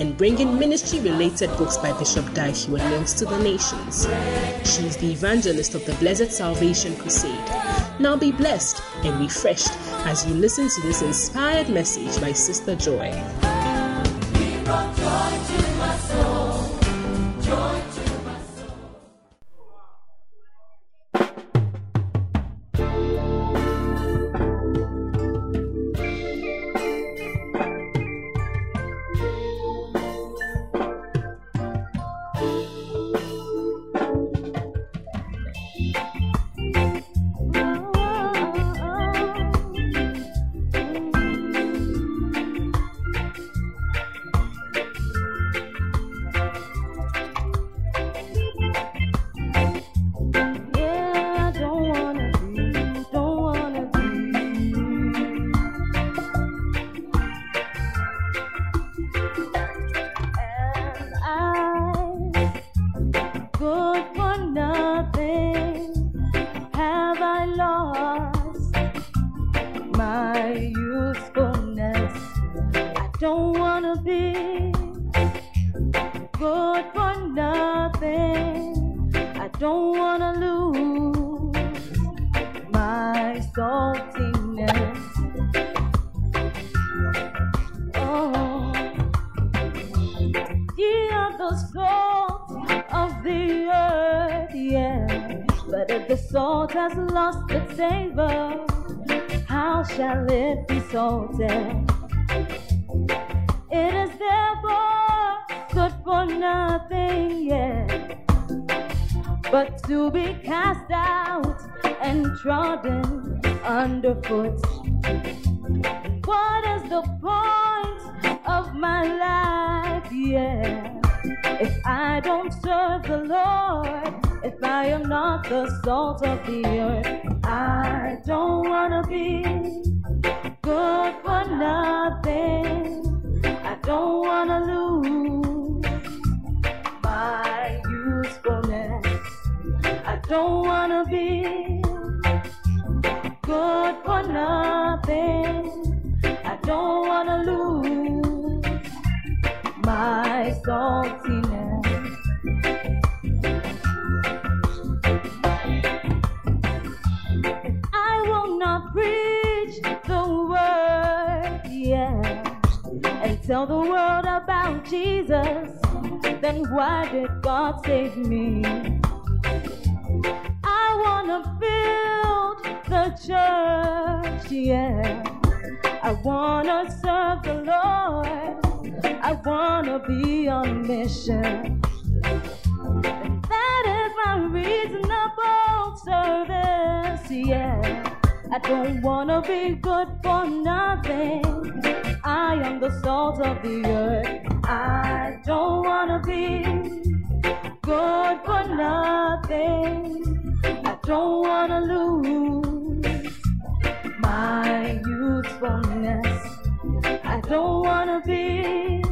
and bringing ministry related books by Bishop Heward Mills to the nations. She is the evangelist of the Blessed Salvation Crusade. Now be blessed and refreshed as you listen to this inspired message by Sister Joy. To be cast out and trodden underfoot. What is the point of my life, yeah, if I don't serve the Lord? If I am not the salt of the earth, I tell the world about Jesus. Then why did God save me? I wanna build the church, yeah. I wanna serve the Lord. I wanna be on mission. And that is my reasonable service, yeah. I don't wanna be good for nothing. I am the salt of the earth. I don't wanna be good for nothing. I don't wanna lose my youthfulness. I don't wanna be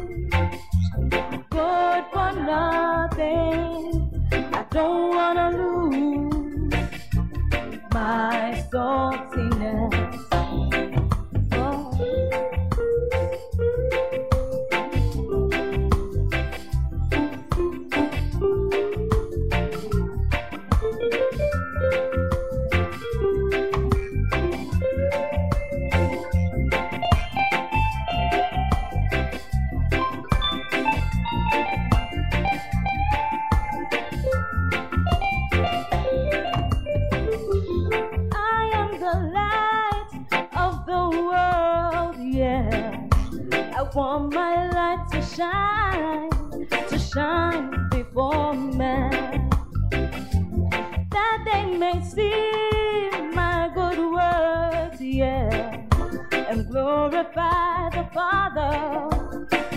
good for nothing. I don't wanna lose my saltiness. Want my light to shine, to shine before men, that they may see my good words, yeah, and glorify the Father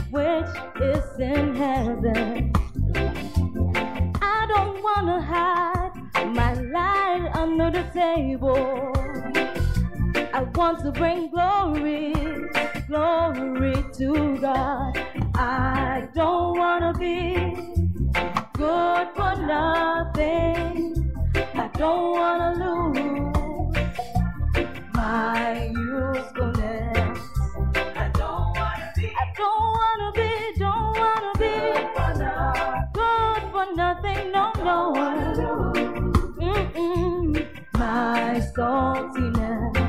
which is in heaven. I don't wanna hide my light under the table. I want to bring glory, glory to God. I don't wanna be good for nothing. I don't wanna lose my usefulness. I don't wanna be. I don't wanna be. Don't wanna be good for nothing. No, no. Mm-mm. My saltiness.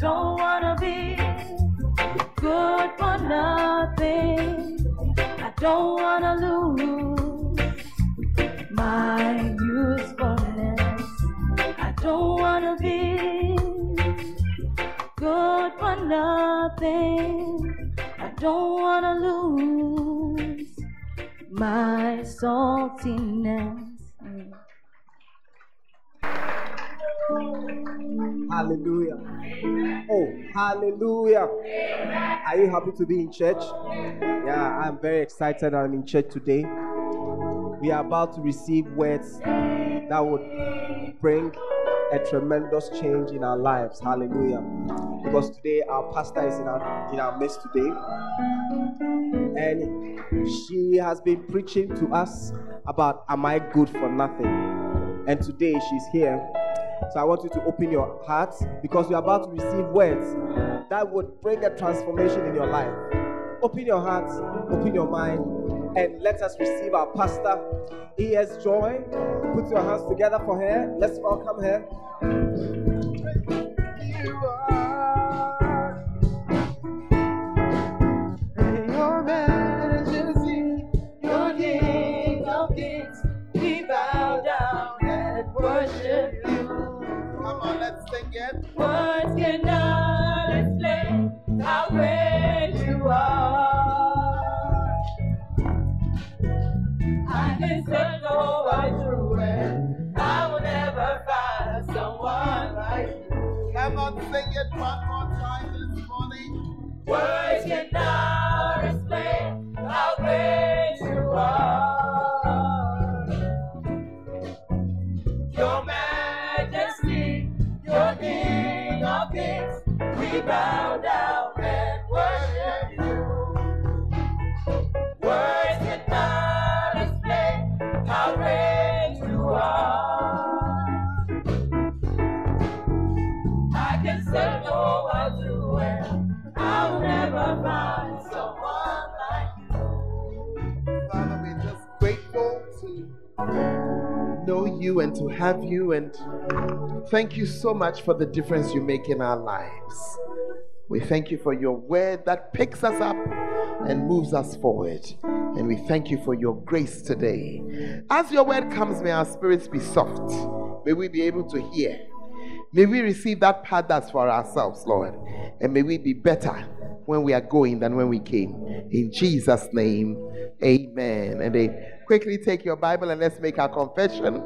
Don't wanna be good for nothing. I don't wanna lose my usefulness. I don't wanna be good for nothing. I don't wanna lose my saltiness. Hallelujah. Oh, hallelujah. Are you happy to be in church? Yeah, I'm very excited I'm in church today. We are about to receive words that would bring a tremendous change in our lives. Hallelujah. Because today our pastor is in our in our midst today. And she has been preaching to us about am I good for nothing? And today she's here so I want you to open your heart because you're about to receive words that would bring a transformation in your life. Open your heart, open your mind, and let us receive our pastor. He has Joy. Put your hands together for her. Let's welcome her. Sing it one more time this morning. Words cannot you and to have you. And thank you so much for the difference you make in our lives. We thank you for your word that picks us up and moves us forward. And we thank you for your grace today. As your word comes, may our spirits be soft. May we be able to hear. May we receive that part that's for ourselves, Lord. And may we be better when we are going than when we came. In Jesus' name, amen. And they quickly take your Bible and let's make our confession.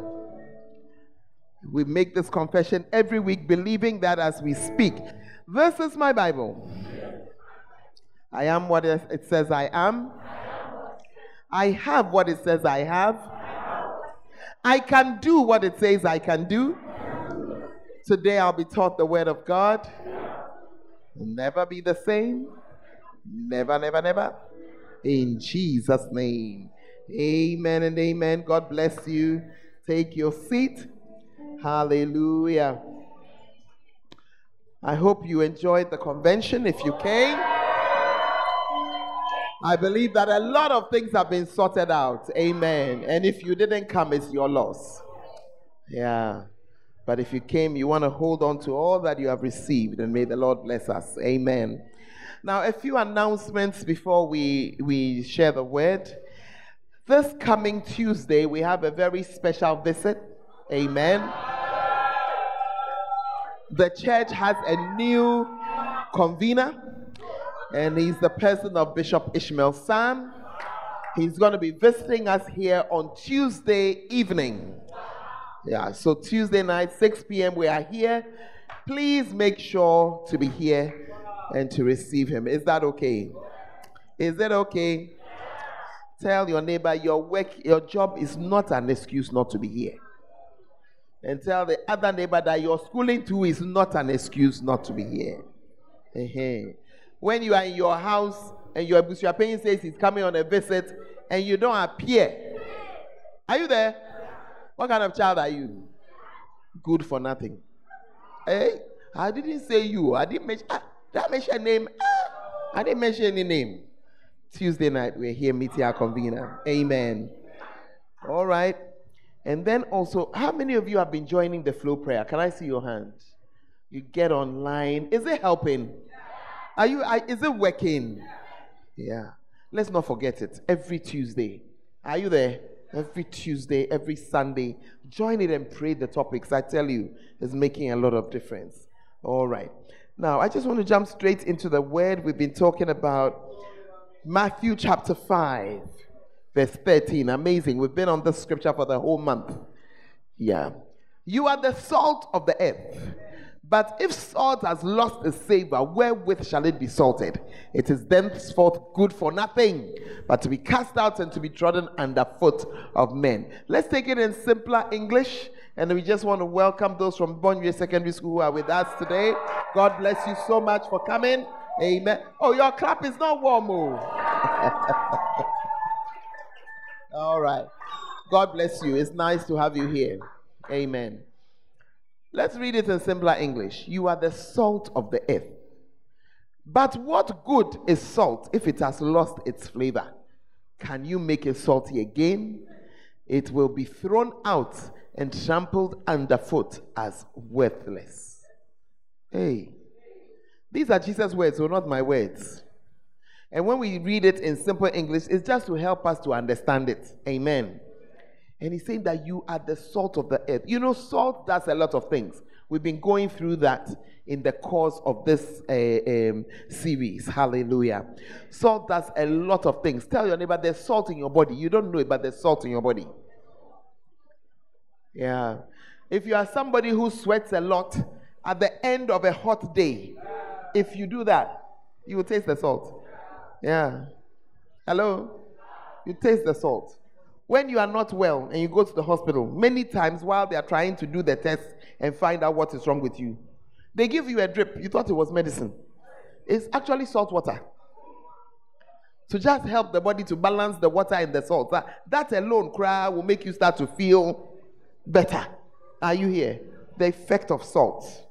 We make this confession every week, believing that as we speak, this is my Bible. I am what it says I am. I have what it says I have. I can do what it says I can do. Today I'll be taught the word of God. Never be the same. Never, never, never. In Jesus' name. Amen and amen. God bless you. Take your seat. Hallelujah. I hope you enjoyed the convention if you came. I believe that a lot of things have been sorted out. Amen. And if you didn't come, it's your loss. Yeah. But if you came, you want to hold on to all that you have received, and may the Lord bless us. Amen. Now, a few announcements before we, we share the word. This coming Tuesday, we have a very special visit. Amen. The church has a new convener, and he's the person of Bishop Ishmael Sam. He's going to be visiting us here on Tuesday evening. Yeah, so Tuesday night, 6 p.m., we are here. Please make sure to be here and to receive him. Is that okay? Is that okay? Tell your neighbor your work, your job is not an excuse not to be here. And tell the other neighbor that your schooling too is not an excuse not to be here. Uh-huh. When you are in your house and your paying says he's coming on a visit and you don't appear, are you there? What kind of child are you? Good for nothing. Hey, I didn't say you. I didn't mention. Ah, did I mention name? Ah, I didn't mention any name. Tuesday night, we're here meeting our convener. Amen. All right. And then also, how many of you have been joining the flow prayer? Can I see your hand? You get online. Is it helping? Are you? Are, is it working? Yeah. Let's not forget it. Every Tuesday. Are you there? Every Tuesday, every Sunday. Join it and pray the topics. I tell you, it's making a lot of difference. All right. Now, I just want to jump straight into the word we've been talking about. Matthew chapter 5 verse 13. Amazing. We've been on this scripture for the whole month. Yeah. You are the salt of the earth. But if salt has lost its savor, wherewith shall it be salted? It is thenceforth good for nothing, but to be cast out and to be trodden under foot of men. Let's take it in simpler English. And we just want to welcome those from Bonnier Secondary School who are with us today. God bless you so much for coming. Amen. Oh, your clap is not warm. Oh. All right. God bless you. It's nice to have you here. Amen. Let's read it in simpler English. You are the salt of the earth. But what good is salt if it has lost its flavor? Can you make it salty again? It will be thrown out and trampled underfoot as worthless. Hey, these are Jesus' words, so not my words. And when we read it in simple English, it's just to help us to understand it. Amen. And he's saying that you are the salt of the earth. You know, salt does a lot of things. We've been going through that in the course of this uh, um, series. Hallelujah. Salt does a lot of things. Tell your neighbor there's salt in your body. You don't know it, but there's salt in your body. Yeah. If you are somebody who sweats a lot, at the end of a hot day, if you do that, you will taste the salt. Yeah. Hello? You taste the salt. When you are not well and you go to the hospital, many times while they are trying to do the test and find out what is wrong with you, they give you a drip. You thought it was medicine. It's actually salt water. To just help the body to balance the water and the salt. That, that alone, cry, will make you start to feel better. Are you here? The effect of salt.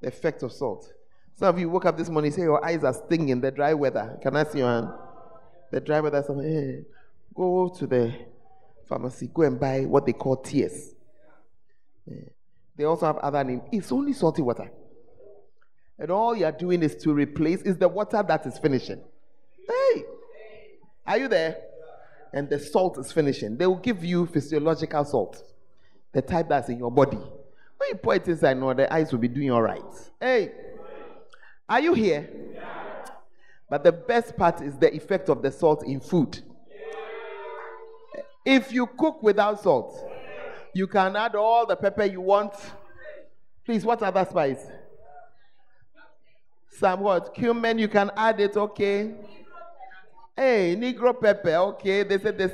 The effect of salt. Some of you woke up this morning say your eyes are stinging the dry weather. Can I see your hand? The dry weather. Some, hey, go to the pharmacy, go and buy what they call tears. Eh, they also have other names. It's only salty water. And all you are doing is to replace is the water that is finishing. Hey, are you there? And the salt is finishing. They will give you physiological salt, the type that's in your body. When you pour it inside, no, the eyes will be doing all right. Hey. Are you here? But the best part is the effect of the salt in food. If you cook without salt, you can add all the pepper you want. Please, what other spice? Some what? Cumin, you can add it, okay? Hey, Negro pepper, okay? They said this.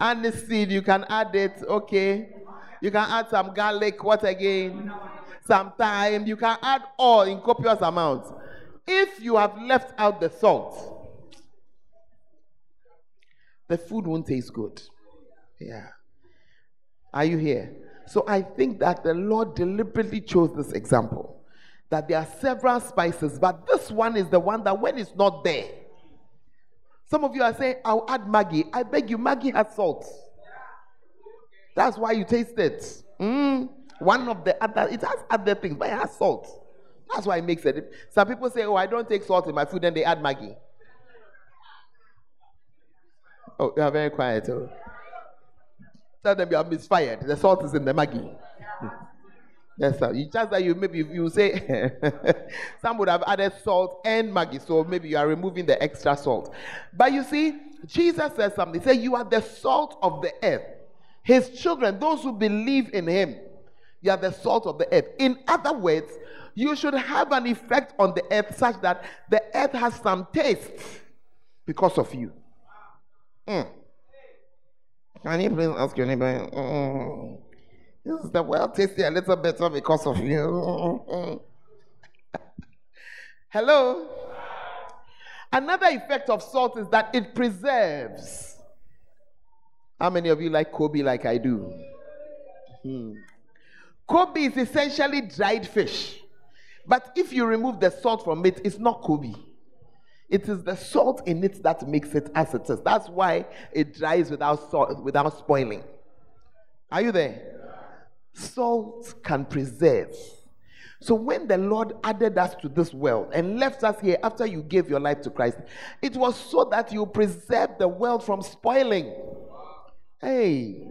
Aniseed, you can add it, okay? You can add some garlic, what again? Some thyme. You can add all in copious amounts. If you have left out the salt, the food won't taste good. Yeah. Are you here? So I think that the Lord deliberately chose this example. That there are several spices, but this one is the one that when it's not there. Some of you are saying, I'll add Maggi. I beg you, Maggi has salt. That's why you taste it. Mm, one of the other, it has other things, but it has salt. That's why it makes it. Some people say, Oh, I don't take salt in my food, then they add Maggi. Oh, you are very quiet. Oh. Tell them you are misfired. The salt is in the Maggi. Hmm. yes, sir. You just that you maybe you say some would have added salt and Maggi, so maybe you are removing the extra salt. But you see, Jesus says something. He said, You are the salt of the earth. His children, those who believe in him, you are the salt of the earth. In other words, you should have an effect on the earth such that the earth has some taste. because of you. Mm. Can you please ask your neighbor? Mm. Is the well tasty a little better because of you? Hello? Another effect of salt is that it preserves. How many of you like Koobi like I do? Hmm. Koobi is essentially dried fish. But if you remove the salt from it, it's not Koobi. It is the salt in it that makes it as it is. That's why it dries without salt, without spoiling. Are you there? Salt can preserve. So when the Lord added us to this world and left us here after you gave your life to Christ, it was so that you preserve the world from spoiling. Hey.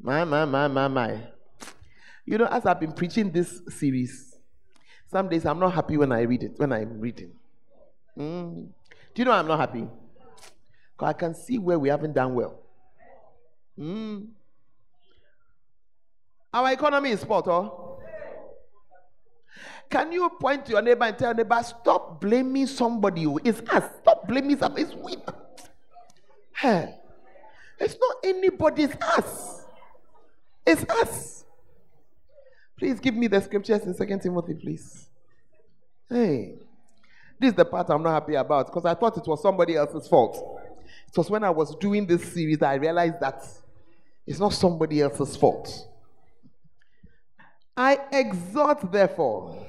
My, my, my, my, my. You know, as I've been preaching this series, some days I'm not happy when I read it, when I'm reading. Mm. Do you know I'm not happy? Because I can see where we haven't done well. Mm. Our economy is spot, oh. Can you point to your neighbor and tell your neighbor, stop blaming somebody? It's us. Stop blaming somebody. It's we. Hey. It's not anybody's us. It's us. Please give me the scriptures in Second Timothy, please. Hey. This is the part I'm not happy about because I thought it was somebody else's fault. It was when I was doing this series that I realized that it's not somebody else's fault. I exhort, therefore,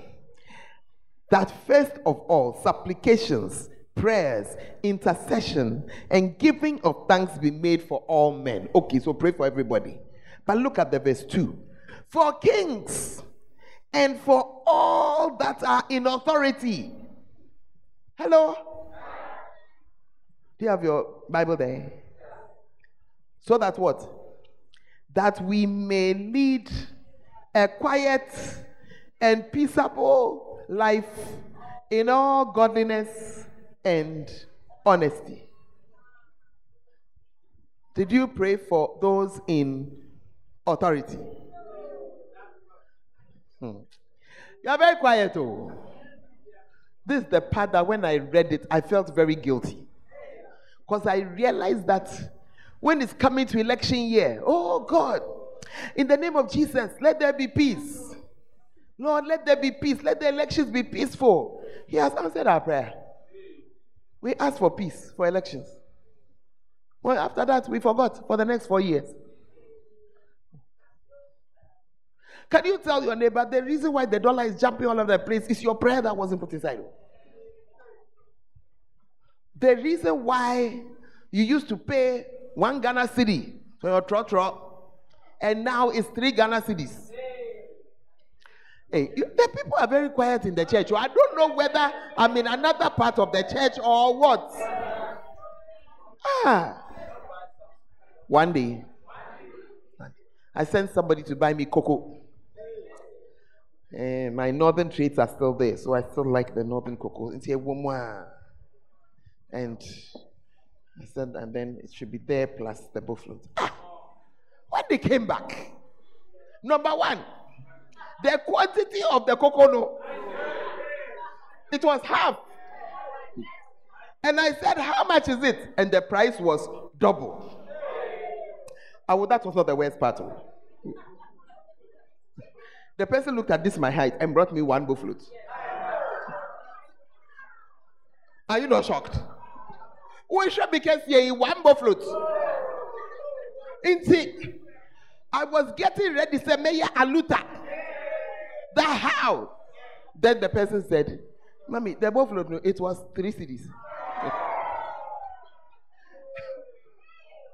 that first of all, supplications, prayers, intercession, and giving of thanks be made for all men. Okay, so pray for everybody. But look at the verse 2 for kings and for all that are in authority. Hello? Do you have your Bible there? So that what? That we may lead a quiet and peaceable life in all godliness and honesty. Did you pray for those in authority? Hmm. You are very quiet, oh. This is the part that when I read it, I felt very guilty. Because I realized that when it's coming to election year, oh God, in the name of Jesus, let there be peace. Lord, let there be peace. Let the elections be peaceful. He has answered our prayer. We asked for peace for elections. Well, after that, we forgot for the next four years. Can you tell your neighbor the reason why the dollar is jumping all over the place is your prayer that wasn't put inside? The reason why you used to pay one Ghana cedi for your trotro and now it's three Ghana cedis. Hey, you, the people are very quiet in the church. I don't know whether I'm in another part of the church or what. Ah. One day, I sent somebody to buy me cocoa. Uh, my northern traits are still there, so I still like the northern cocoa. It's here, and I said, and then it should be there plus the buffalo. Ah. When they came back, number one, the quantity of the cocoa, it was half. And I said, How much is it? And the price was double. Would, that was not the worst part. The person looked at this, my height, and brought me one buffalo. Are you not shocked? We should because you one buffalo. Inti, I was getting ready to say, Mayor Aluta. That how? Then the person said, Mommy, the buffalo, no, it was three cedis.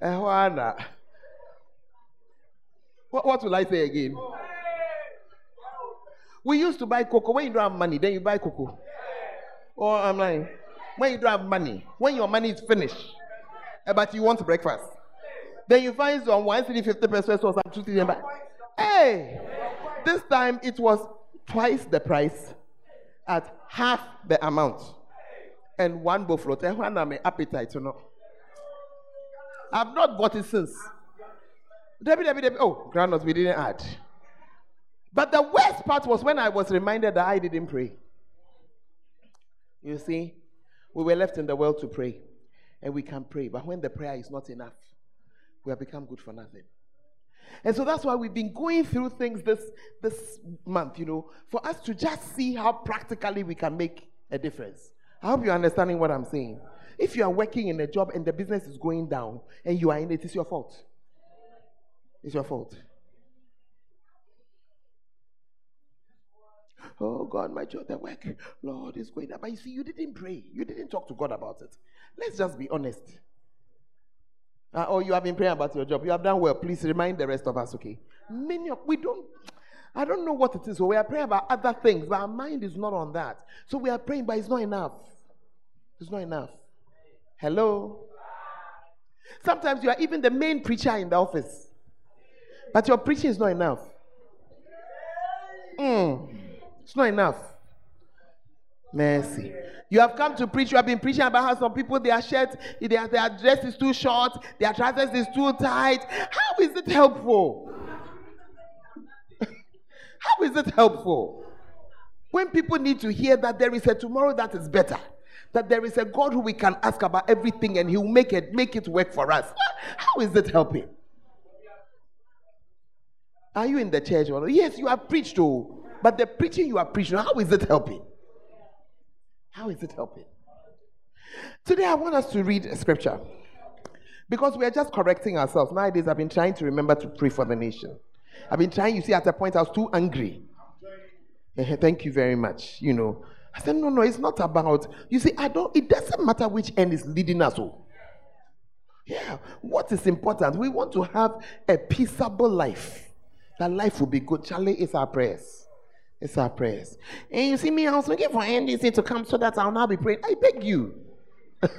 Eh, what, what will I say again? We used to buy cocoa. When you don't have money, then you buy cocoa. Or I'm like, when you don't have money, when your money is finished, eh, but you want breakfast, then you find some one cedi fifty pesewas or some two. Hey, this time it was twice the price at half the amount. And one buffalo. I want my appetite, you know. I've not bought it since. Debbie, Debbie, Debbie. Oh, granules we didn't add. But the worst part was when I was reminded that I didn't pray. You see, We were left in the world to pray, and we can pray. But when the prayer is not enough, we have become good for nothing. And so that's why we've been going through things this this month, you know, for us to just see how practically we can make a difference. I hope you're understanding what I'm saying. If you are working in a job and the business is going down and you are in it, it's your fault. It's your fault. Oh God, my job, the work, Lord, is going down. But you see, you didn't pray. You didn't talk to God about it. Let's just be honest. Uh, oh, you have been praying about your job. You have done well. Please remind the rest of us, okay? Many of we don't. I don't know what it is. So we are praying about other things, but our mind is not on that. So we are praying, but it's not enough. It's not enough. Hello. Sometimes you are even the main preacher in the office, but your preaching is not enough. Mm, it's not enough. Mercy. You have come to preach. You have been preaching about how some people their shirt, their, their dress is too short, their trousers is too tight. How is it helpful? how is it helpful? When people need to hear that there is a tomorrow that is better, that there is a God who we can ask about everything and He will make it make it work for us. How is it helping? Are you in the church? Yes, you have preached, oh, but the preaching you are preaching, how is it helping? How is it helping? Today, I want us to read a scripture because we are just correcting ourselves. Nowadays, I've been trying to remember to pray for the nation. I've been trying, you see, at a point I was too angry. Thank you very much. You know, I said, no, no, it's not about, you see, I don't, it doesn't matter which end is leading us. Oh. Yeah, what is important? We want to have a peaceable life. That life will be good. Charlie is our prayers. It's our prayers. And you see me, I was looking for NDC to come so that I'll now be praying. I beg you.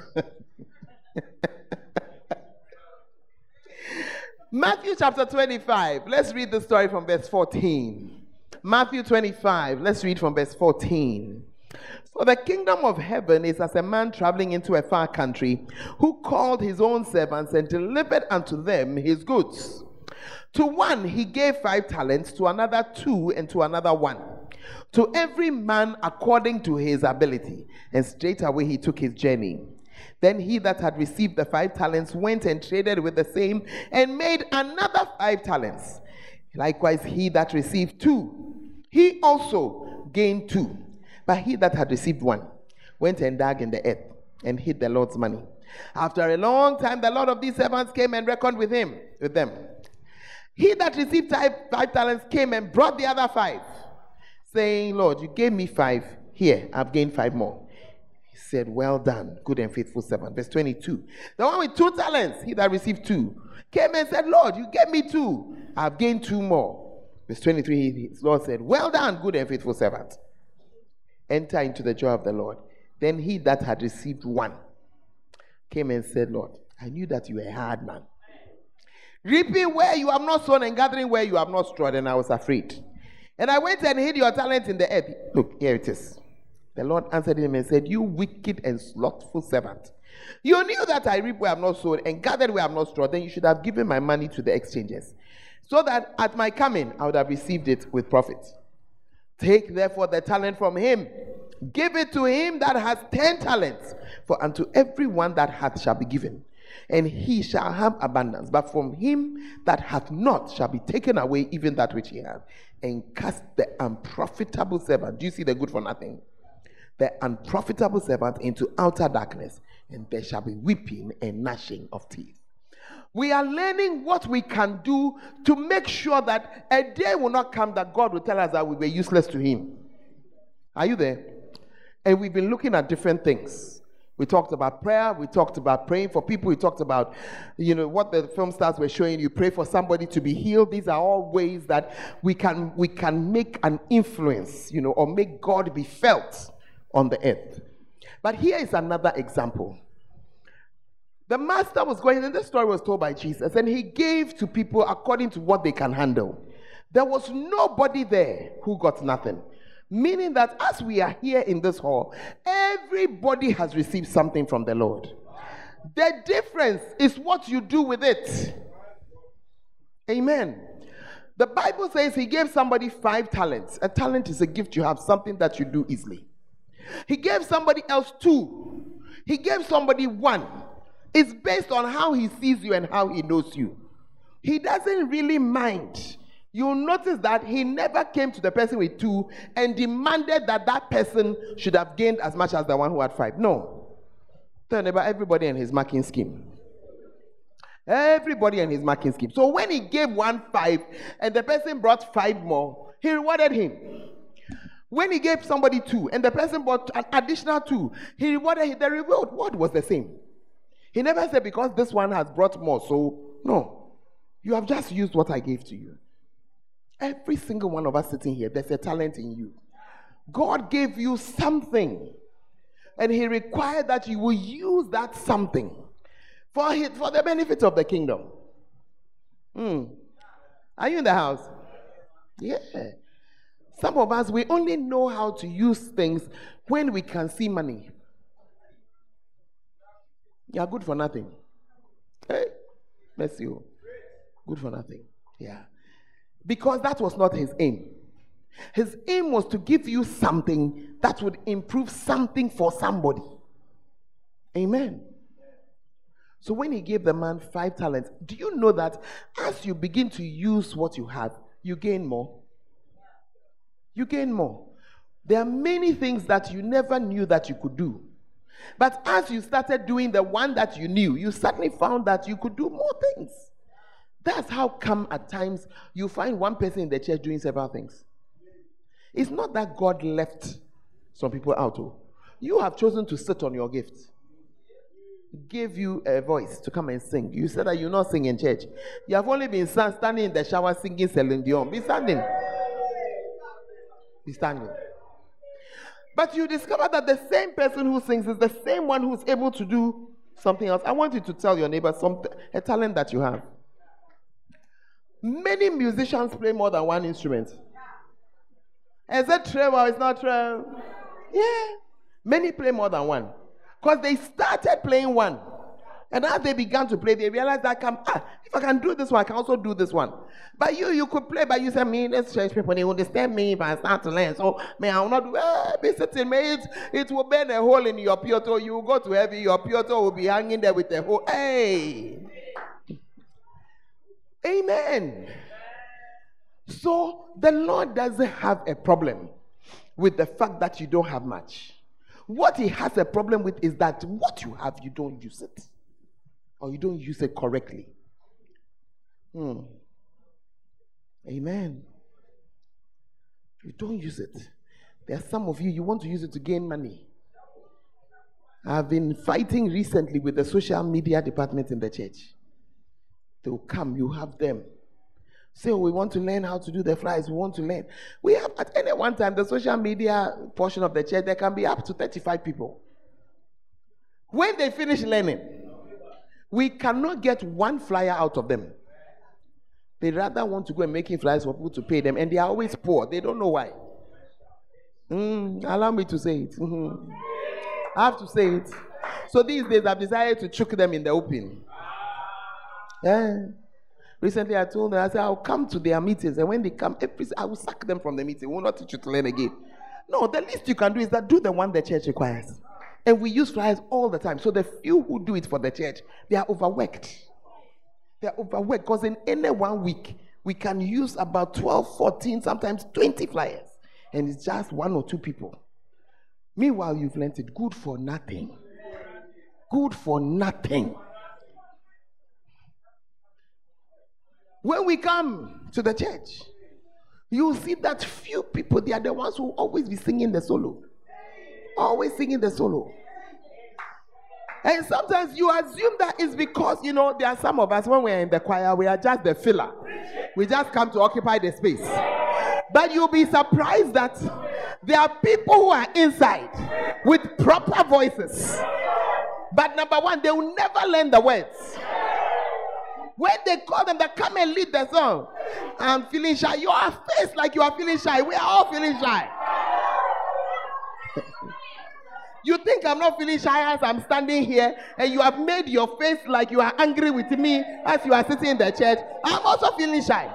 Matthew chapter 25. Let's read the story from verse 14. Matthew 25. Let's read from verse 14. For the kingdom of heaven is as a man traveling into a far country who called his own servants and delivered unto them his goods. To one he gave five talents, to another two, and to another one. To every man according to his ability. And straightway he took his journey. Then he that had received the five talents went and traded with the same and made another five talents. Likewise, he that received two, he also gained two. But he that had received one went and dug in the earth and hid the Lord's money. After a long time, the Lord of these servants came and reckoned with him, with them. He that received five, five talents came and brought the other five, saying, Lord, you gave me five. Here, I've gained five more. He said, Well done, good and faithful servant. Verse 22. The one with two talents, he that received two, came and said, Lord, you gave me two. I've gained two more. Verse 23, his Lord said, Well done, good and faithful servant. Enter into the joy of the Lord. Then he that had received one came and said, Lord, I knew that you were a hard man reaping where you have not sown and gathering where you have not strawed, and I was afraid. And I went and hid your talent in the earth. Look, here it is. The Lord answered him and said, You wicked and slothful servant. You knew that I reap where I have not sown and gathered where I have not strawed. Then you should have given my money to the exchangers, so that at my coming I would have received it with profit. Take therefore the talent from him, give it to him that has ten talents, for unto every one that hath shall be given and he shall have abundance. But from him that hath not shall be taken away even that which he hath, and cast the unprofitable servant. Do you see the good for nothing? The unprofitable servant into outer darkness, and there shall be weeping and gnashing of teeth. We are learning what we can do to make sure that a day will not come that God will tell us that we were useless to Him. Are you there? And we've been looking at different things. We talked about prayer. We talked about praying for people. We talked about, you know, what the film stars were showing you. Pray for somebody to be healed. These are all ways that we can we can make an influence, you know, or make God be felt on the earth. But here is another example. The master was going, and this story was told by Jesus, and he gave to people according to what they can handle. There was nobody there who got nothing. Meaning that as we are here in this hall, everybody has received something from the Lord. The difference is what you do with it. Amen. The Bible says he gave somebody five talents. A talent is a gift you have, something that you do easily. He gave somebody else two. He gave somebody one. It's based on how he sees you and how he knows you. He doesn't really mind. You'll notice that he never came to the person with two and demanded that that person should have gained as much as the one who had five. No. Tell neighbor, everybody and his marking scheme. Everybody and his marking scheme. So when he gave one five and the person brought five more, he rewarded him. When he gave somebody two and the person brought an additional two, he rewarded him. The reward what was the same. He never said, Because this one has brought more. So, no. You have just used what I gave to you. Every single one of us sitting here, there's a talent in you. God gave you something, and He required that you will use that something for, his, for the benefit of the kingdom. Hmm. Are you in the house? Yeah. Some of us, we only know how to use things when we can see money. You are good for nothing. Hey, bless you. Good for nothing. Yeah. Because that was not his aim. His aim was to give you something that would improve something for somebody. Amen. So when he gave the man five talents, do you know that as you begin to use what you have, you gain more? You gain more. There are many things that you never knew that you could do. But as you started doing the one that you knew, you suddenly found that you could do more things. That's how come at times you find one person in the church doing several things. It's not that God left some people out. Oh. You have chosen to sit on your gift. Gave you a voice to come and sing. You said that you not sing in church. You have only been standing in the shower singing Celine Dion. Be standing. Be standing. But you discover that the same person who sings is the same one who's able to do something else. I want you to tell your neighbor something, a talent that you have. Many musicians play more than one instrument. Is it true or it's not true? Yeah. Many play more than one. Because they started playing one. And as they began to play, they realized that can, ah, if I can do this one, I can also do this one. But you, you could play, but you said, me, let's church people, they understand me if I start to learn. So, may I will not eh, be sitting, may it, it will burn a hole in your piotr. You will go to heaven, your piotr will be hanging there with a hole. Hey! Amen. So, the Lord doesn't have a problem with the fact that you don't have much. What He has a problem with is that what you have, you don't use it or you don't use it correctly. Hmm. Amen. You don't use it. There are some of you, you want to use it to gain money. I've been fighting recently with the social media department in the church. They will come, you have them. Say, oh, we want to learn how to do the flies. We want to learn. We have, at any one time, the social media portion of the church, there can be up to 35 people. When they finish learning, we cannot get one flyer out of them. They rather want to go and making flyers for people to pay them, and they are always poor. They don't know why. Mm, allow me to say it. Mm-hmm. I have to say it. So these days, I've decided to choke them in the open. Yeah. Recently, I told them, I said, I'll come to their meetings, and when they come, every, I will sack them from the meeting. We will not teach you to learn again. No, the least you can do is that do the one the church requires. And we use flyers all the time. So the few who do it for the church, they are overworked. They are overworked because in any one week, we can use about 12, 14, sometimes 20 flyers. And it's just one or two people. Meanwhile, you've learned it good for nothing. Good for nothing. When we come to the church, you see that few people, they are the ones who always be singing the solo. Always singing the solo. And sometimes you assume that it's because, you know, there are some of us, when we're in the choir, we are just the filler. We just come to occupy the space. But you'll be surprised that there are people who are inside with proper voices. But number one, they will never learn the words. When they call them, they come and lead the song. I'm feeling shy. You are face like you are feeling shy. We are all feeling shy. You think I'm not feeling shy as I'm standing here, and you have made your face like you are angry with me as you are sitting in the church. I'm also feeling shy.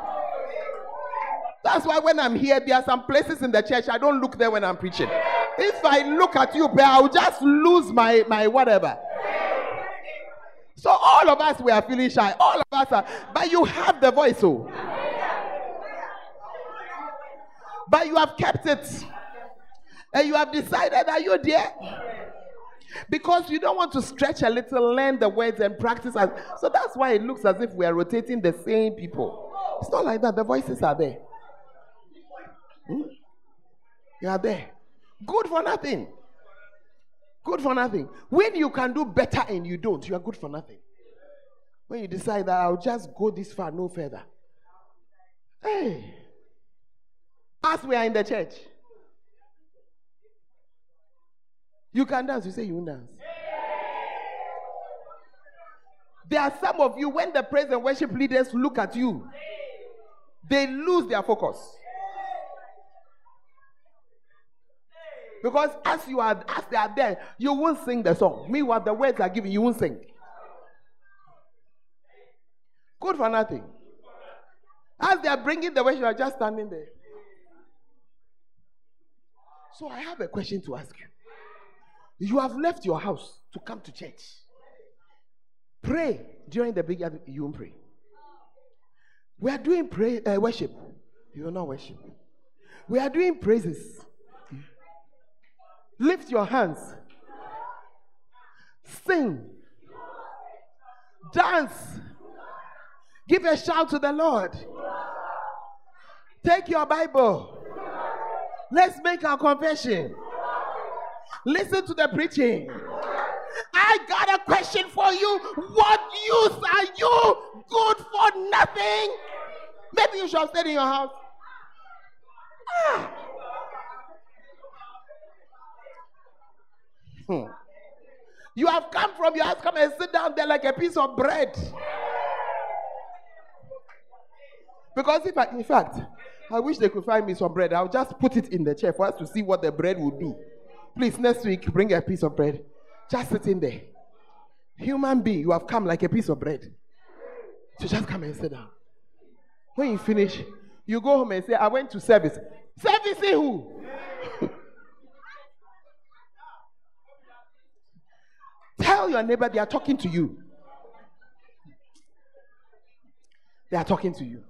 That's why when I'm here, there are some places in the church I don't look there when I'm preaching. If I look at you, I'll just lose my, my whatever. So all of us we are feeling shy. All of us are, but you have the voice, oh. But you have kept it. And you have decided that you're there. Because you don't want to stretch a little, learn the words and practice. As, so that's why it looks as if we are rotating the same people. It's not like that. The voices are there. Hmm? You are there. Good for nothing. Good for nothing. When you can do better and you don't, you are good for nothing. When you decide that I'll just go this far, no further. Hey. As we are in the church, you can dance. You say you dance. There are some of you, when the praise and worship leaders look at you, they lose their focus. Because as you are, as they are there, you won't sing the song. Meanwhile, the words are given, you won't sing. Good for nothing. As they are bringing the words, you are just standing there. So I have a question to ask you. You have left your house to come to church. Pray during the big you won't pray. We are doing pray uh, worship. You will not worship. We are doing praises. Lift your hands. Sing. Dance. Give a shout to the Lord. Take your Bible. Let's make our confession. Listen to the preaching. I got a question for you. What use are you good for nothing? Maybe you should have stayed in your house. Ah. Hmm. You have come from your house, come and sit down there like a piece of bread. Because if I, in fact, I wish they could find me some bread. I'll just put it in the chair for us to see what the bread will do. Please, next week, bring a piece of bread. Just sit in there. Human being, you have come like a piece of bread. So just come and sit down. When you finish, you go home and say, I went to service. Service who? Tell your neighbor they are talking to you. They are talking to you.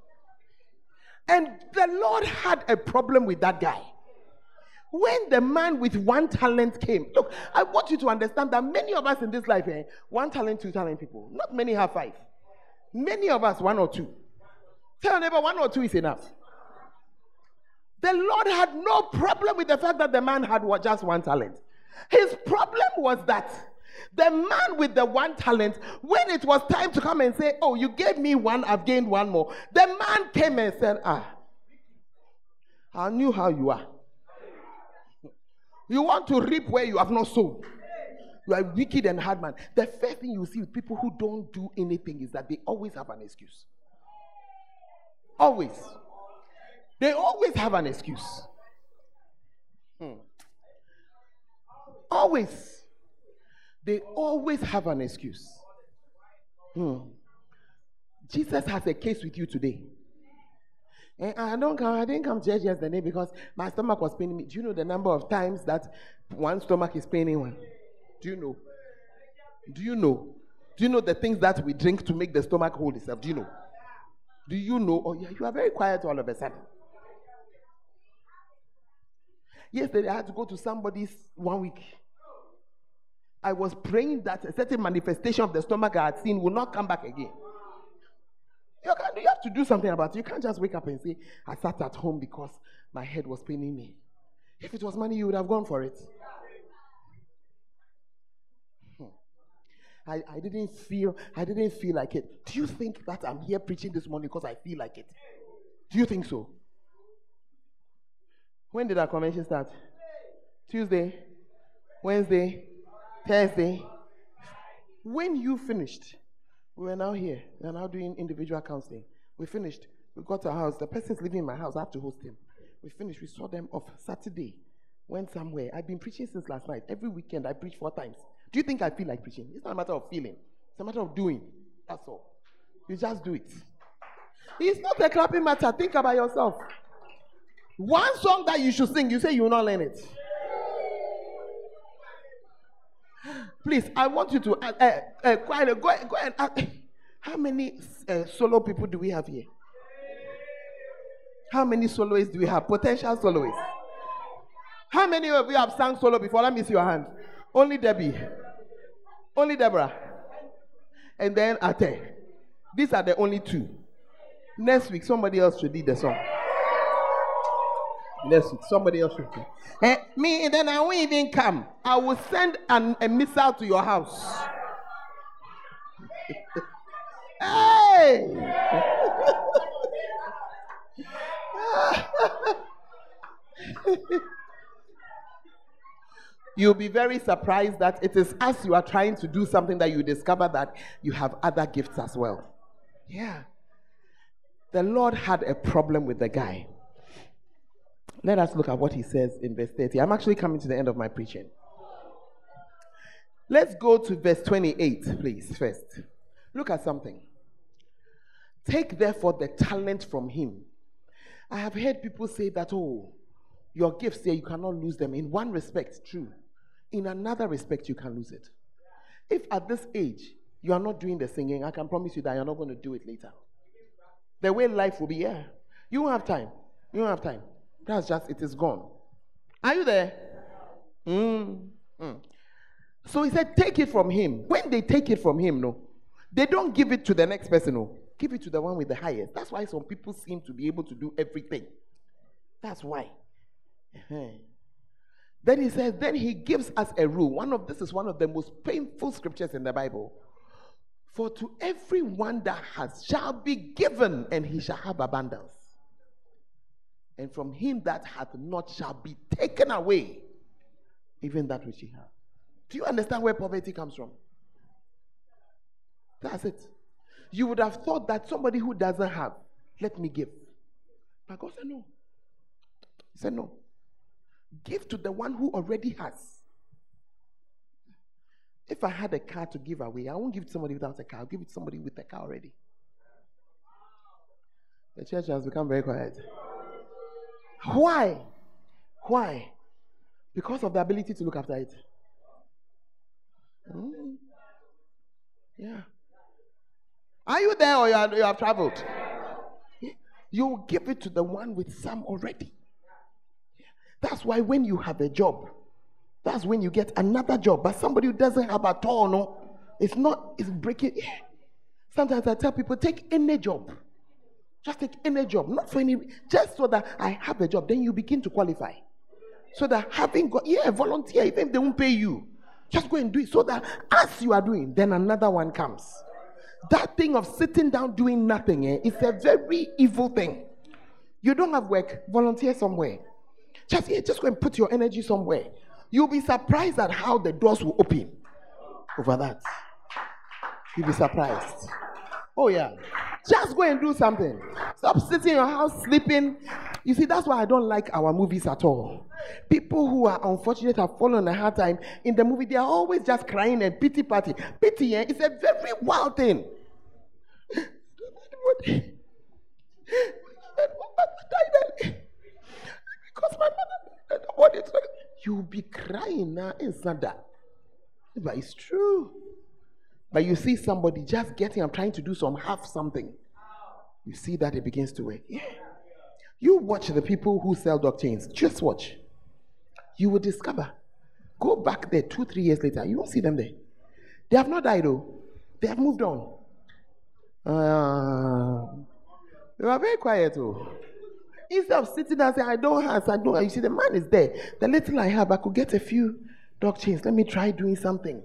And the Lord had a problem with that guy. When the man with one talent came, look, I want you to understand that many of us in this life, eh, one talent, two talent people, not many have five. Many of us, one or two. Tell neighbor, one or two is enough. The Lord had no problem with the fact that the man had just one talent. His problem was that the man with the one talent, when it was time to come and say, Oh, you gave me one, I've gained one more, the man came and said, Ah, I knew how you are. You want to reap where you have not sown. You are wicked and hard man. The first thing you see with people who don't do anything is that they always have an excuse. Always. They always have an excuse. Hmm. Always. They always have an excuse. Hmm. Jesus has a case with you today. And I don't come, I didn't come to church yesterday because my stomach was paining me. Do you know the number of times that one stomach is paining one? Do you know? Do you know? Do you know the things that we drink to make the stomach hold itself? Do you know? Do you know? Oh, yeah, you are very quiet all of a sudden. Yesterday, I had to go to somebody's one week. I was praying that a certain manifestation of the stomach I had seen will not come back again. You, can, you have to do something about it. You can't just wake up and say, I sat at home because my head was paining me. If it was money, you would have gone for it. Hmm. I, I didn't feel I didn't feel like it. Do you think that I'm here preaching this morning because I feel like it? Do you think so? When did our convention start? Tuesday, Wednesday, Thursday. When you finished, we were now here. We are now doing individual counseling. We finished. We got to our house. The person's living in my house. I have to host him. We finished. We saw them off Saturday. Went somewhere. I've been preaching since last night. Every weekend I preach four times. Do you think I feel like preaching? It's not a matter of feeling. It's a matter of doing. That's all. You just do it. It's not a clapping matter. Think about yourself. One song that you should sing, you say you will not learn it. Please, I want you to uh, uh, uh, go, go, go ahead. Uh, how many uh, solo people do we have here? How many soloists do we have? Potential soloists. How many of you have sung solo before? Let me see your hand. Only Debbie. Only Deborah. And then Ate. These are the only two. Next week, somebody else should lead the song. Next somebody else should. Lead. Eh, me, then I won't even come. I will send an, a missile to your house. hey! You'll be very surprised that it is as you are trying to do something that you discover that you have other gifts as well. Yeah. The Lord had a problem with the guy. Let us look at what he says in verse 30. I'm actually coming to the end of my preaching. Let's go to verse 28, please, first. Look at something. Take therefore the talent from him. I have heard people say that, oh, your gifts here, you cannot lose them. In one respect, true. In another respect, you can lose it. If at this age you are not doing the singing, I can promise you that you're not going to do it later. The way life will be, yeah. You won't have time. You won't have time. That's just, it is gone. Are you there? Mm. Mm. So he said, take it from him. When they take it from him, no, they don't give it to the next person, no. Give it to the one with the highest. That's why some people seem to be able to do everything. That's why. Uh-huh. Then he says, then he gives us a rule. One of this is one of the most painful scriptures in the Bible. For to everyone that has shall be given, and he shall have abundance. And from him that hath not shall be taken away, even that which he hath. Do you understand where poverty comes from? That's it. You would have thought that somebody who doesn't have, let me give. But God said no. He said no. Give to the one who already has. If I had a car to give away, I won't give it to somebody without a car. I'll give it to somebody with a car already. The church has become very quiet. Why? Why? Because of the ability to look after it. Mm. Yeah. Are you there or you, you have traveled? You give it to the one with some already. That's why when you have a job, that's when you get another job. But somebody who doesn't have at all, no, it's not, it's breaking. Sometimes I tell people, take any job. Just take any job, not for any, just so that I have a job. Then you begin to qualify. So that having got, yeah, volunteer, even if they won't pay you, just go and do it. So that as you are doing, then another one comes. That thing of sitting down doing nothing eh, is a very evil thing. You don't have work, volunteer somewhere. Just, yeah, just go and put your energy somewhere. You'll be surprised at how the doors will open over that. You'll be surprised. Oh, yeah. Just go and do something. Stop sitting in your house sleeping. You see, that's why I don't like our movies at all. People who are unfortunate have fallen a hard time in the movie, they are always just crying and pity party. Pity eh, is a very wild thing. Because my mother, is You'll be crying now inside that. But it's true. But you see somebody just getting up, trying to do some half something. You see that it begins to work. Yeah. You watch the people who sell dog chains. Just watch. You will discover. Go back there two, three years later. You won't see them there. They have not died though. They have moved on. Uh, they were very quiet though. Instead of sitting there saying, I don't have, I don't have. You see, the man is there. The little I have, I could get a few dog chains. Let me try doing something.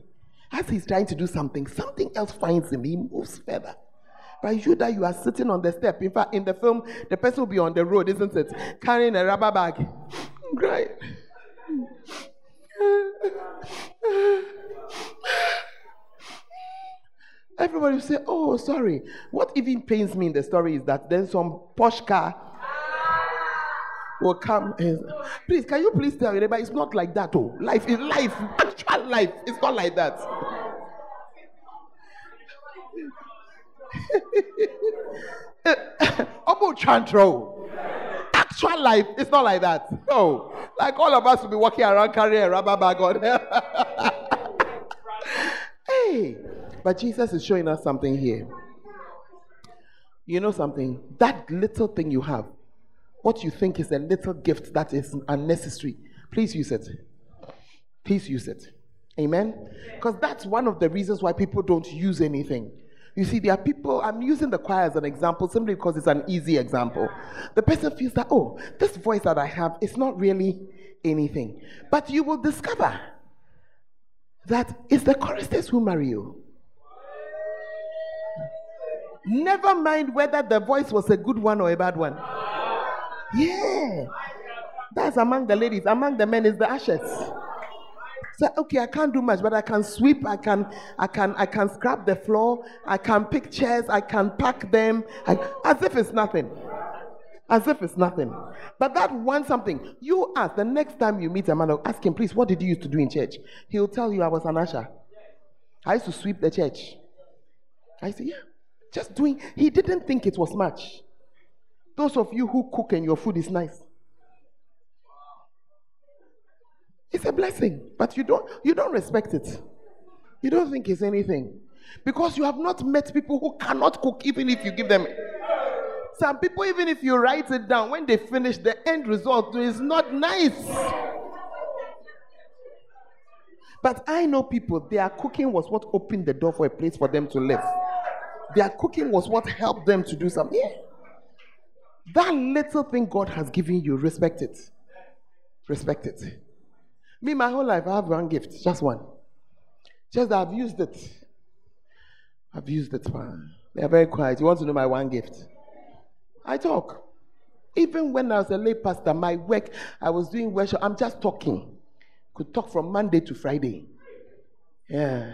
As he's trying to do something, something else finds him. He moves further. But you that you are sitting on the step. In fact, in the film, the person will be on the road, isn't it? Carrying a rubber bag. Crying. Everybody will say, Oh, sorry. What even pains me in the story is that then some posh car will come and please can you please tell everybody it's not like that oh life is life life it's not like that Obo Chantro. Actual life, it's not like that. No. Like all of us will be walking around carrying a rubber bag on. Hey, but Jesus is showing us something here. You know something? That little thing you have, what you think is a little gift that is unnecessary, please use it. Please use it. Amen? Because that's one of the reasons why people don't use anything. You see, there are people, I'm using the choir as an example simply because it's an easy example. The person feels that, oh, this voice that I have is not really anything. But you will discover that it's the choristers who marry you. Never mind whether the voice was a good one or a bad one. Yeah. That's among the ladies. Among the men is the ashes. So okay, I can't do much, but I can sweep, I can, I can, I can scrub the floor, I can pick chairs, I can pack them, I, as if it's nothing. As if it's nothing. But that one something, you ask the next time you meet a man, ask him, please, what did you used to do in church? He'll tell you I was an usher. I used to sweep the church. I say, yeah, just doing. He didn't think it was much. Those of you who cook and your food is nice. It's a blessing, but you don't you don't respect it. You don't think it's anything. Because you have not met people who cannot cook even if you give them some people, even if you write it down, when they finish, the end result is not nice. But I know people, their cooking was what opened the door for a place for them to live. Their cooking was what helped them to do something. Yeah. That little thing God has given you, respect it. Respect it. Me, my whole life, I have one gift, just one. Just I've used it. I've used it, man. They are very quiet. You want to know my one gift? I talk. Even when I was a lay pastor, my work, I was doing worship, I'm just talking. Could talk from Monday to Friday. Yeah.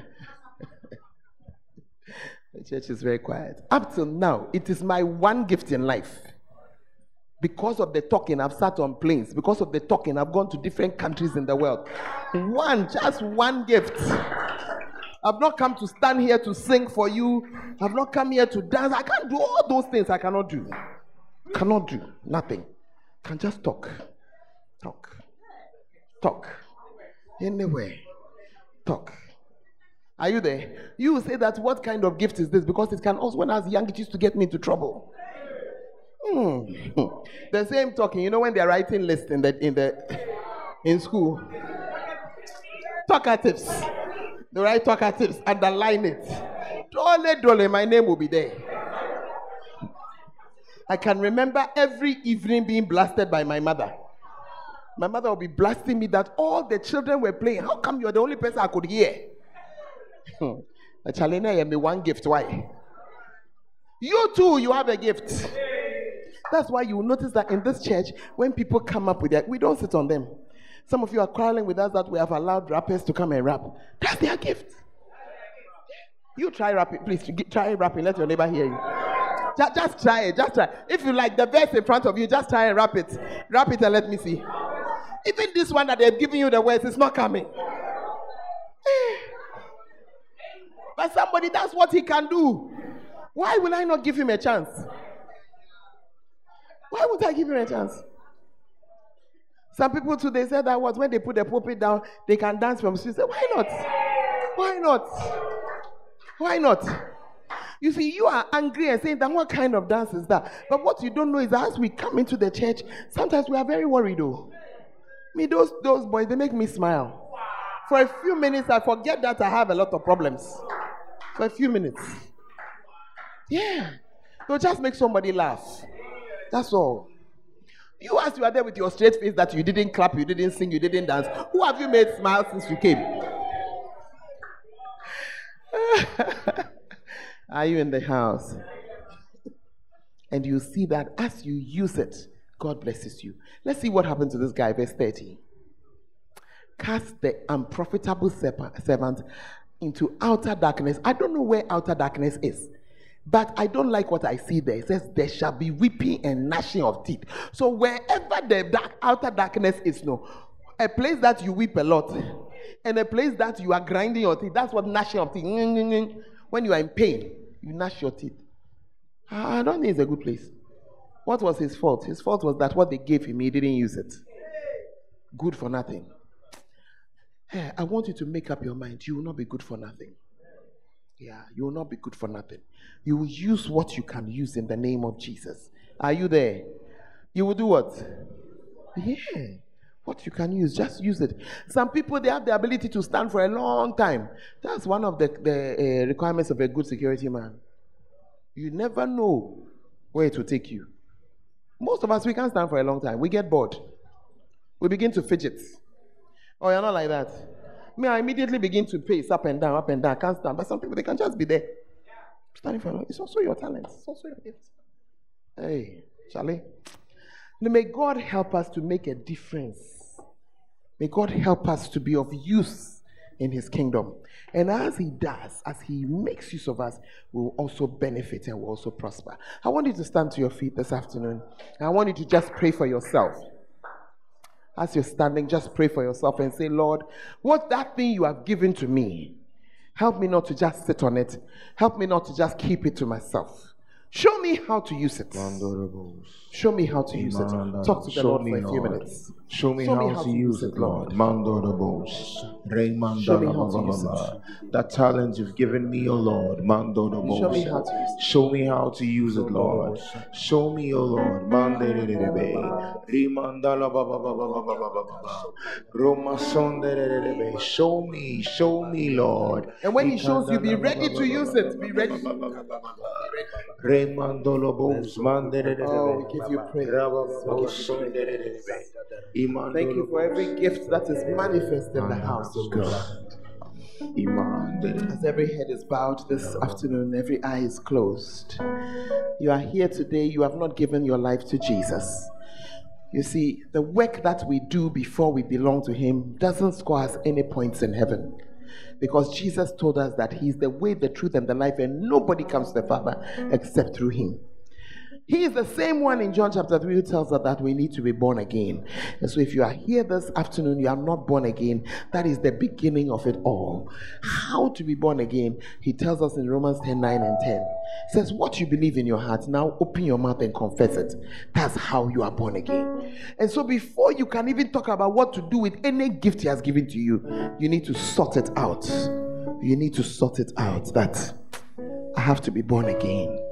the church is very quiet. Up till now, it is my one gift in life. Because of the talking, I've sat on planes. Because of the talking, I've gone to different countries in the world. One, just one gift. I've not come to stand here to sing for you. I've not come here to dance. I can't do all those things. I cannot do. Cannot do nothing. Can just talk. Talk. Talk. Anyway. Talk. Are you there? You say that what kind of gift is this? Because it can also, when I was young, it used to get me into trouble. Hmm. The same talking, you know, when they're writing lists in the in the in school. Talkatives. They write talkatives, underline it. Dole dole, my name will be there. I can remember every evening being blasted by my mother. My mother will be blasting me that all the children were playing. How come you're the only person I could hear? I am the one gift. Why? You too, you have a gift. That's why you notice that in this church, when people come up with that, we don't sit on them. Some of you are quarreling with us that we have allowed rappers to come and rap. That's their gift. You try rapping, please. Try rapping. Let your neighbor hear you. Just, just try it. Just try. If you like the verse in front of you, just try and rap it. Rap it and let me see. Even this one that they've given you the words is not coming. Eh. But somebody, that's what he can do. Why will I not give him a chance? Why would I give him a chance? Some people too, they said that what when they put the pulpit down, they can dance from street. Say, why not? Why not? Why not? You see, you are angry and saying that what kind of dance is that? But what you don't know is that as we come into the church, sometimes we are very worried though. Me, those those boys, they make me smile. For a few minutes, I forget that I have a lot of problems. For a few minutes. Yeah. So just make somebody laugh. That's all. You, as you are there with your straight face, that you didn't clap, you didn't sing, you didn't dance. Who have you made smile since you came? are you in the house? And you see that as you use it, God blesses you. Let's see what happened to this guy, verse 30. Cast the unprofitable servant into outer darkness. I don't know where outer darkness is. But I don't like what I see there. It says, There shall be weeping and gnashing of teeth. So wherever the dark, outer darkness is, no, a place that you weep a lot, and a place that you are grinding your teeth, that's what gnashing of teeth. When you are in pain, you gnash your teeth. Ah, I don't think it's a good place. What was his fault? His fault was that what they gave him, he didn't use it. Good for nothing. Hey, I want you to make up your mind. You will not be good for nothing. Yeah, you will not be good for nothing. You will use what you can use in the name of Jesus. Are you there? You will do what? Yeah. What you can use, just use it. Some people they have the ability to stand for a long time. That's one of the, the uh, requirements of a good security man. You never know where it will take you. Most of us we can't stand for a long time. We get bored. We begin to fidget. Oh, you're not like that. Me, I immediately begin to pace up and down, up and down. I can't stand. But some people they can just be there. Standing for long. It's also your talent. It's also your gift. Hey, Charlie. May God help us to make a difference. May God help us to be of use in His kingdom. And as He does, as He makes use of us, we will also benefit and we will also prosper. I want you to stand to your feet this afternoon. I want you to just pray for yourself. As you're standing, just pray for yourself and say, Lord, what that thing you have given to me, help me not to just sit on it. Help me not to just keep it to myself. Show me how to use it. Show me how to use it. Talk to the Lord for a few minutes. Show me, Show me how, how to use it, Lord. Mando the boss. Show me how to use it. That talent you've given me, O Lord. Mando the boss. Show me how to use it. Show me how to use it, Lord. Show me, O Lord. Mande de de be. Rimanda la ba ba ba ba ba ba ba ba ba. Roma son de de de be. Show me, show me, Lord. And when He shows you, be ready to use it. Be ready. Remando lobos, mande de de de Oh, be. You praise. Thank you for every gift that is manifest in the house of God. As every head is bowed this afternoon, every eye is closed. You are here today, you have not given your life to Jesus. You see, the work that we do before we belong to Him doesn't score us any points in heaven. Because Jesus told us that He's the way, the truth, and the life, and nobody comes to the Father except through Him. He is the same one in John chapter 3 who tells us that we need to be born again. And so, if you are here this afternoon, you are not born again, that is the beginning of it all. How to be born again? He tells us in Romans 10 9 and 10. He says, What you believe in your heart, now open your mouth and confess it. That's how you are born again. And so, before you can even talk about what to do with any gift He has given to you, you need to sort it out. You need to sort it out that I have to be born again.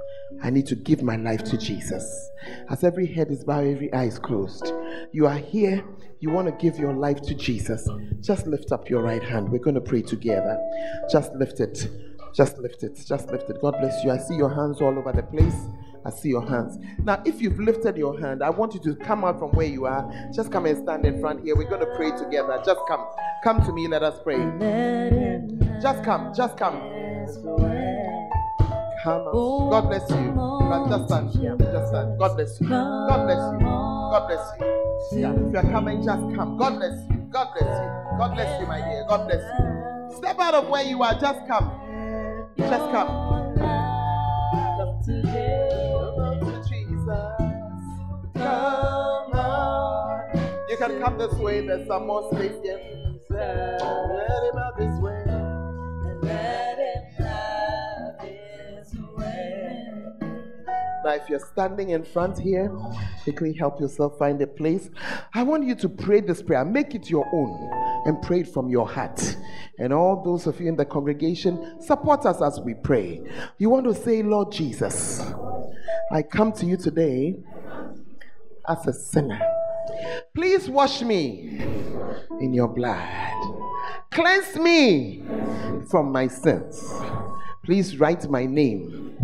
I need to give my life to Jesus. As every head is bowed, every eye is closed. You are here, you want to give your life to Jesus. Just lift up your right hand. We're going to pray together. Just lift it. Just lift it. Just lift it. God bless you. I see your hands all over the place. I see your hands. Now, if you've lifted your hand, I want you to come out from where you are. Just come and stand in front here. We're going to pray together. Just come. Come to me. Let us pray. Just come. Just come. On. God bless you. But just stand. Just stand. God bless you. God bless you. God bless you. Yeah. If you're coming, just come. God bless you. God bless you. God bless you, my dear. God bless you. Step out of where you are. Just come. Just come. Come to Jesus. Come on. You can come this way. There's some more space here. Let him out this way. If you're standing in front here, quickly help yourself find a place. I want you to pray this prayer. Make it your own and pray it from your heart. And all those of you in the congregation, support us as we pray. You want to say, Lord Jesus, I come to you today as a sinner. Please wash me in your blood. Cleanse me from my sins. Please write my name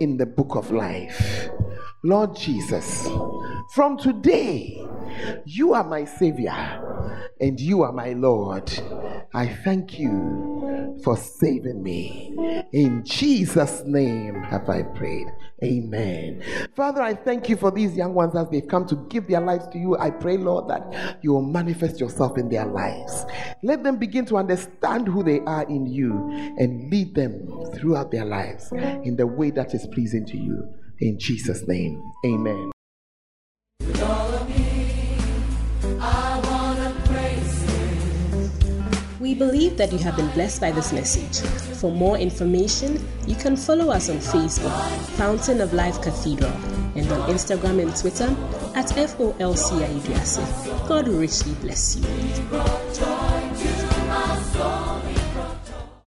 in the book of life. Lord Jesus, from today, you are my Savior and you are my Lord. I thank you for saving me. In Jesus' name have I prayed. Amen. Father, I thank you for these young ones as they've come to give their lives to you. I pray, Lord, that you will manifest yourself in their lives. Let them begin to understand who they are in you and lead them throughout their lives in the way that is pleasing to you. In Jesus' name, amen. We believe that you have been blessed by this message. For more information, you can follow us on Facebook, Fountain of Life Cathedral, and on Instagram and Twitter at FOLCIUDASI. God richly bless you.